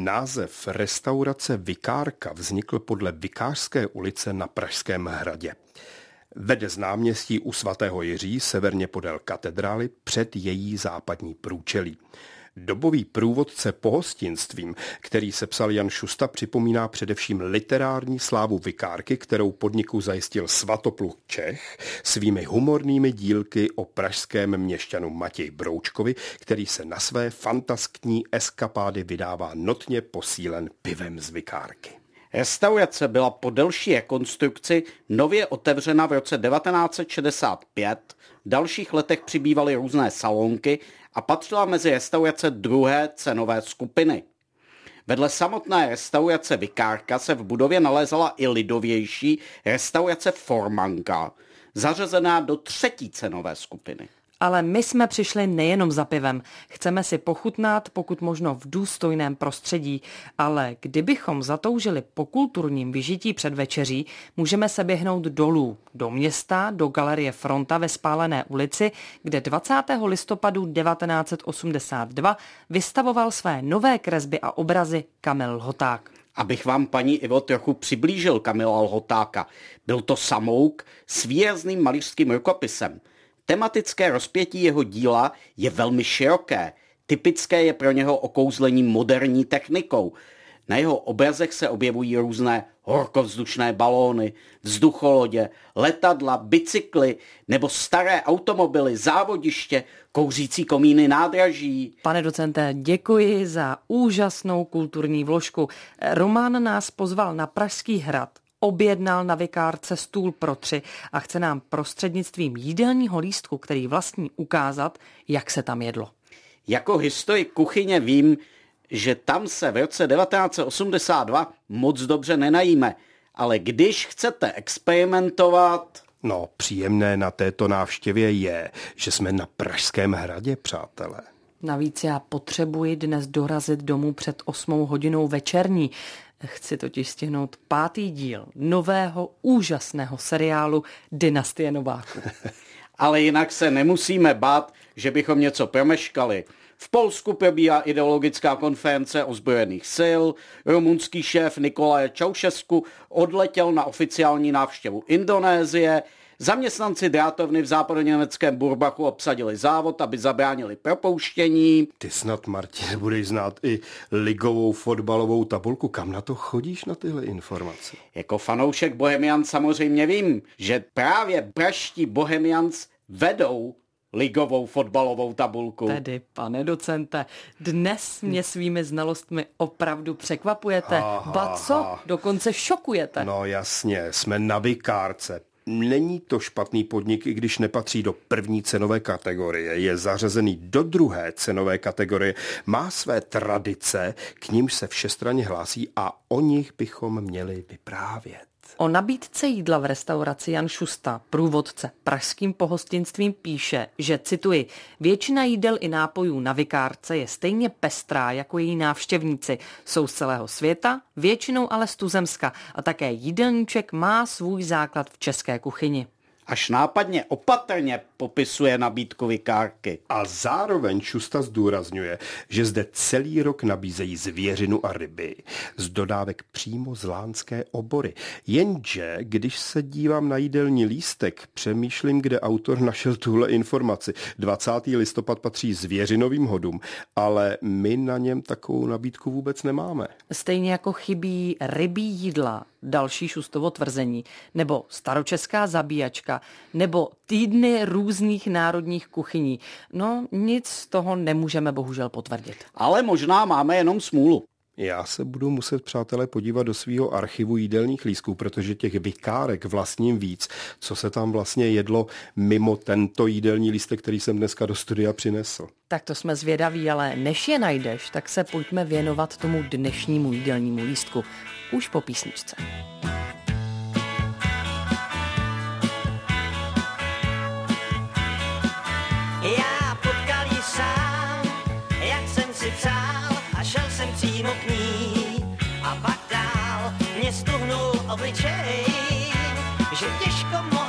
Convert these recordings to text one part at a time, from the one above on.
Název restaurace Vikárka vznikl podle Vikářské ulice na Pražském hradě. Vede z náměstí u svatého Jiří severně podél katedrály před její západní průčelí. Dobový průvodce pohostinstvím, který sepsal Jan Šusta, připomíná především literární slávu Vikárky, kterou podniku zajistil Svatopluk Čech svými humornými dílky o pražském měšťanu Matěj Broučkovi, který se na své fantaskní eskapády vydává notně posílen pivem z Vikárky. Restaurace byla po delší rekonstrukci nově otevřena v roce 1965. V dalších letech přibývaly různé salonky a patřila mezi restaurace druhé cenové skupiny. Vedle samotné restaurace Vikárka se v budově nalézala i lidovější restaurace Formanka, zařazená do třetí cenové skupiny. Ale my jsme přišli nejenom za pivem. Chceme si pochutnat, pokud možno v důstojném prostředí. Ale kdybychom zatoužili po kulturním vyžití před večeří, můžeme se běhnout dolů, do města, do galerie Fronta ve Spálené ulici, kde 20. listopadu 1982 vystavoval své nové kresby a obrazy Kamil Lhoták. Abych vám, paní Ivo, trochu přiblížil Kamila Lhotáka. Byl to samouk s výrazným malířským rukopisem – Tematické rozpětí jeho díla je velmi široké. Typické je pro něho okouzlení moderní technikou. Na jeho obrazech se objevují různé horkovzdušné balóny, vzducholodě, letadla, bicykly nebo staré automobily, závodiště, kouřící komíny nádraží. Pane docente, děkuji za úžasnou kulturní vložku. Román nás pozval na Pražský hrad, objednal na vikárce stůl pro tři a chce nám prostřednictvím jídelního lístku, který vlastní, ukázat, jak se tam jedlo. Jako historik kuchyně vím, že tam se v roce 1982 moc dobře nenajíme, ale když chcete experimentovat... No, příjemné na této návštěvě je, že jsme na Pražském hradě, přátelé. Navíc já potřebuji dnes dorazit domů před osmou hodinou večerní. Chci totiž stihnout pátý díl nového úžasného seriálu Dynastie Nováků. Ale jinak se nemusíme bát, že bychom něco promeškali. V Polsku probíhá ideologická konference ozbrojených sil, rumunský šéf Nikolaje Čaušesku odletěl na oficiální návštěvu Indonésie, Zaměstnanci drátovny v západoněmeckém Burbachu obsadili závod, aby zabránili propouštění. Ty snad, Martin, budeš znát i ligovou fotbalovou tabulku. Kam na to chodíš na tyhle informace? Jako fanoušek Bohemian samozřejmě vím, že právě praští Bohemians vedou ligovou fotbalovou tabulku. Tedy, pane docente, dnes mě svými znalostmi opravdu překvapujete. Aha, ba co, dokonce šokujete. No jasně, jsme na vikárce. Není to špatný podnik, i když nepatří do první cenové kategorie. Je zařazený do druhé cenové kategorie. Má své tradice, k nímž se všestranně hlásí a o nich bychom měli vyprávět. O nabídce jídla v restauraci Jan Šusta, průvodce pražským pohostinstvím, píše, že cituji, většina jídel i nápojů na vikárce je stejně pestrá jako její návštěvníci. Jsou z celého světa, většinou ale z tuzemska a také jídelníček má svůj základ v české kuchyni až nápadně opatrně popisuje nabídku vikárky. A zároveň Šusta zdůrazňuje, že zde celý rok nabízejí zvěřinu a ryby z dodávek přímo z lánské obory. Jenže, když se dívám na jídelní lístek, přemýšlím, kde autor našel tuhle informaci. 20. listopad patří zvěřinovým hodům, ale my na něm takovou nabídku vůbec nemáme. Stejně jako chybí rybí jídla, další šustovo tvrzení, nebo staročeská zabíjačka, nebo týdny různých národních kuchyní. No, nic z toho nemůžeme bohužel potvrdit. Ale možná máme jenom smůlu. Já se budu muset, přátelé, podívat do svého archivu jídelních lísků, protože těch vykárek vlastním víc, co se tam vlastně jedlo mimo tento jídelní lístek, který jsem dneska do studia přinesl. Tak to jsme zvědaví, ale než je najdeš, tak se pojďme věnovat tomu dnešnímu jídelnímu lístku. Už po písničce. come on.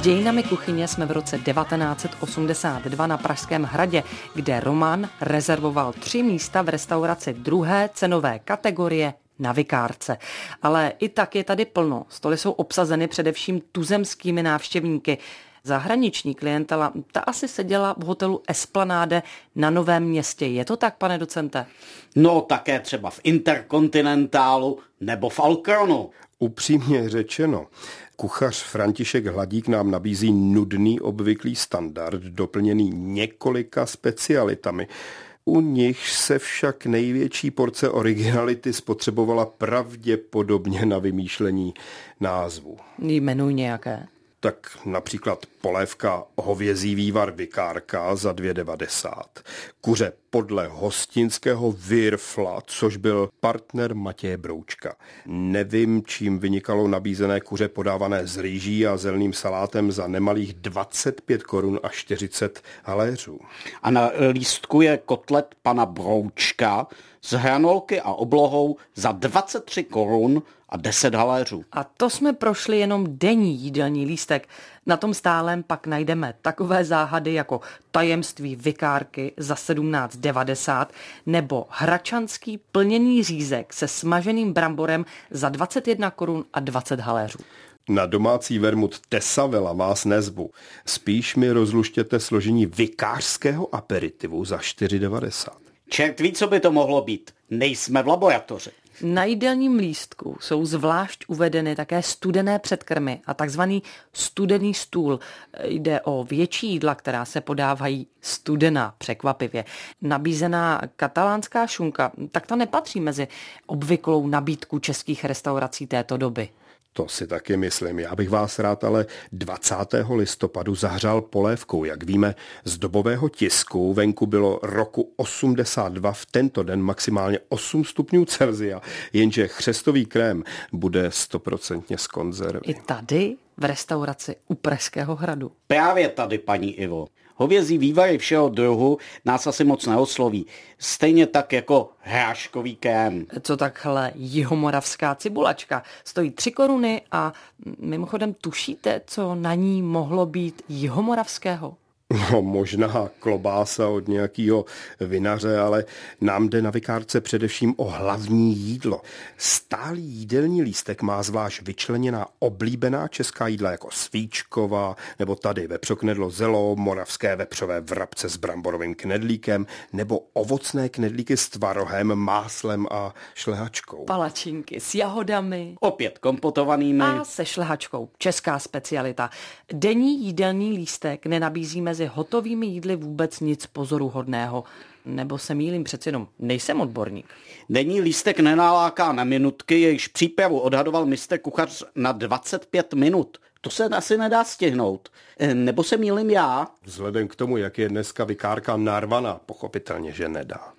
Dějinami kuchyně jsme v roce 1982 na Pražském hradě, kde Roman rezervoval tři místa v restauraci druhé cenové kategorie na Vikárce. Ale i tak je tady plno. Stoly jsou obsazeny především tuzemskými návštěvníky. Zahraniční klientela, ta asi seděla v hotelu Esplanáde na Novém městě. Je to tak, pane docente? No také třeba v Interkontinentálu nebo v Alkronu. Upřímně řečeno, kuchař František Hladík nám nabízí nudný obvyklý standard, doplněný několika specialitami. U nich se však největší porce originality spotřebovala pravděpodobně na vymýšlení názvu. Jmenuj nějaké tak například polévka hovězí vývar vikárka za 2,90. Kuře podle hostinského Virfla, což byl partner Matěje Broučka. Nevím, čím vynikalo nabízené kuře podávané s rýží a zelným salátem za nemalých 25 korun a 40 haléřů. A na lístku je kotlet pana Broučka z hranolky a oblohou za 23 korun a 10 haléřů. A to jsme prošli jenom denní jídelní lístek. Na tom stálem pak najdeme takové záhady jako tajemství vikárky za 17,90 nebo hračanský plněný řízek se smaženým bramborem za 21 korun a 20 haléřů. Na domácí vermut Tesavela vás nezvu. Spíš mi rozluštěte složení vikářského aperitivu za 4,90. Čert ví, co by to mohlo být. Nejsme v laboratoři. Na jídelním lístku jsou zvlášť uvedeny také studené předkrmy a takzvaný studený stůl. Jde o větší jídla, která se podávají studená, překvapivě. Nabízená katalánská šunka, tak ta nepatří mezi obvyklou nabídku českých restaurací této doby. To si taky myslím. Já bych vás rád ale 20. listopadu zahřál polévkou. Jak víme, z dobového tisku venku bylo roku 82 v tento den maximálně 8 stupňů Celzia, jenže chřestový krém bude stoprocentně z konzervy. I tady v restauraci u Pražského hradu. Právě tady, paní Ivo. Hovězí vývary všeho druhu nás asi moc neosloví. Stejně tak jako hráškový krém. Co takhle jihomoravská cibulačka. Stojí tři koruny a mimochodem tušíte, co na ní mohlo být jihomoravského? No, možná klobása od nějakého vinaře, ale nám jde na vikárce především o hlavní jídlo. Stálý jídelní lístek má zvlášť vyčleněná oblíbená česká jídla jako svíčková, nebo tady vepřoknedlo zelo, moravské vepřové vrabce s bramborovým knedlíkem, nebo ovocné knedlíky s tvarohem, máslem a šlehačkou. Palačinky s jahodami. Opět kompotovanými. A se šlehačkou. Česká specialita. Denní jídelní lístek nenabízí mezi hotovými jídly vůbec nic pozoruhodného. Nebo se mýlím přeci jenom, nejsem odborník. Denní lístek nenaláká na minutky, jejichž přípravu odhadoval mistr kuchař na 25 minut. To se asi nedá stihnout. Eh, nebo se mýlím já? Vzhledem k tomu, jak je dneska vykárka narvaná, pochopitelně, že nedá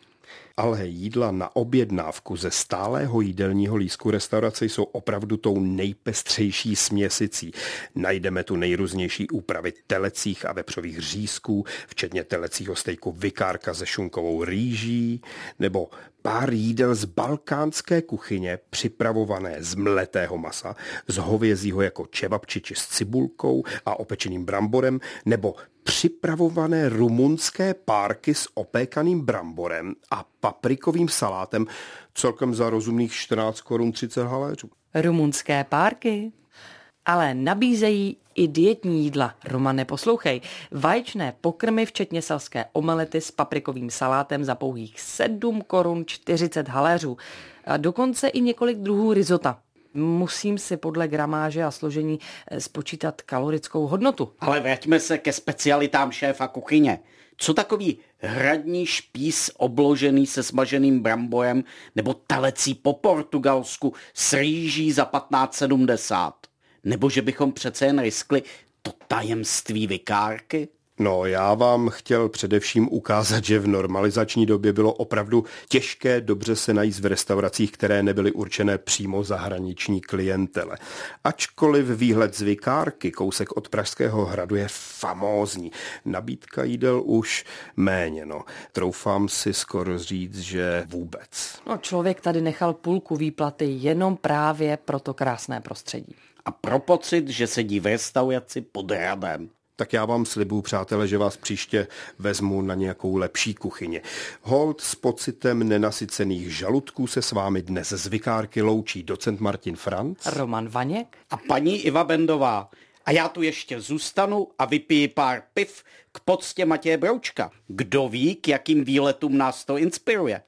ale jídla na objednávku ze stálého jídelního lísku restaurace jsou opravdu tou nejpestřejší směsicí. Najdeme tu nejrůznější úpravy telecích a vepřových řízků, včetně telecího stejku vykárka se šunkovou rýží, nebo pár jídel z balkánské kuchyně připravované z mletého masa, z hovězího jako čevapčiči s cibulkou a opečeným bramborem, nebo připravované rumunské párky s opékaným bramborem a paprikovým salátem celkem za rozumných 14 korun 30 haléřů. Rumunské párky? Ale nabízejí i dietní jídla. Romane, poslouchej. Vaječné pokrmy, včetně selské omelety s paprikovým salátem za pouhých 7 korun 40 haléřů. A dokonce i několik druhů risota. Musím si podle gramáže a složení eh, spočítat kalorickou hodnotu. Ale vraťme se ke specialitám šéfa kuchyně. Co takový hradní špís obložený se smaženým bramborem nebo telecí po portugalsku s rýží za 1570? Nebo že bychom přece jen riskli to tajemství vykárky? No, já vám chtěl především ukázat, že v normalizační době bylo opravdu těžké dobře se najít v restauracích, které nebyly určené přímo zahraniční klientele. Ačkoliv výhled z Vikárky, kousek od Pražského hradu, je famózní. Nabídka jídel už méně, no. Troufám si skoro říct, že vůbec. No, člověk tady nechal půlku výplaty jenom právě pro to krásné prostředí. A pro pocit, že sedí v restauraci pod radem tak já vám slibuju, přátelé, že vás příště vezmu na nějakou lepší kuchyni. Hold s pocitem nenasycených žaludků se s vámi dnes z Vikárky loučí docent Martin Franc, Roman Vaněk a paní Iva Bendová. A já tu ještě zůstanu a vypiji pár piv k poctě Matěje Broučka. Kdo ví, k jakým výletům nás to inspiruje.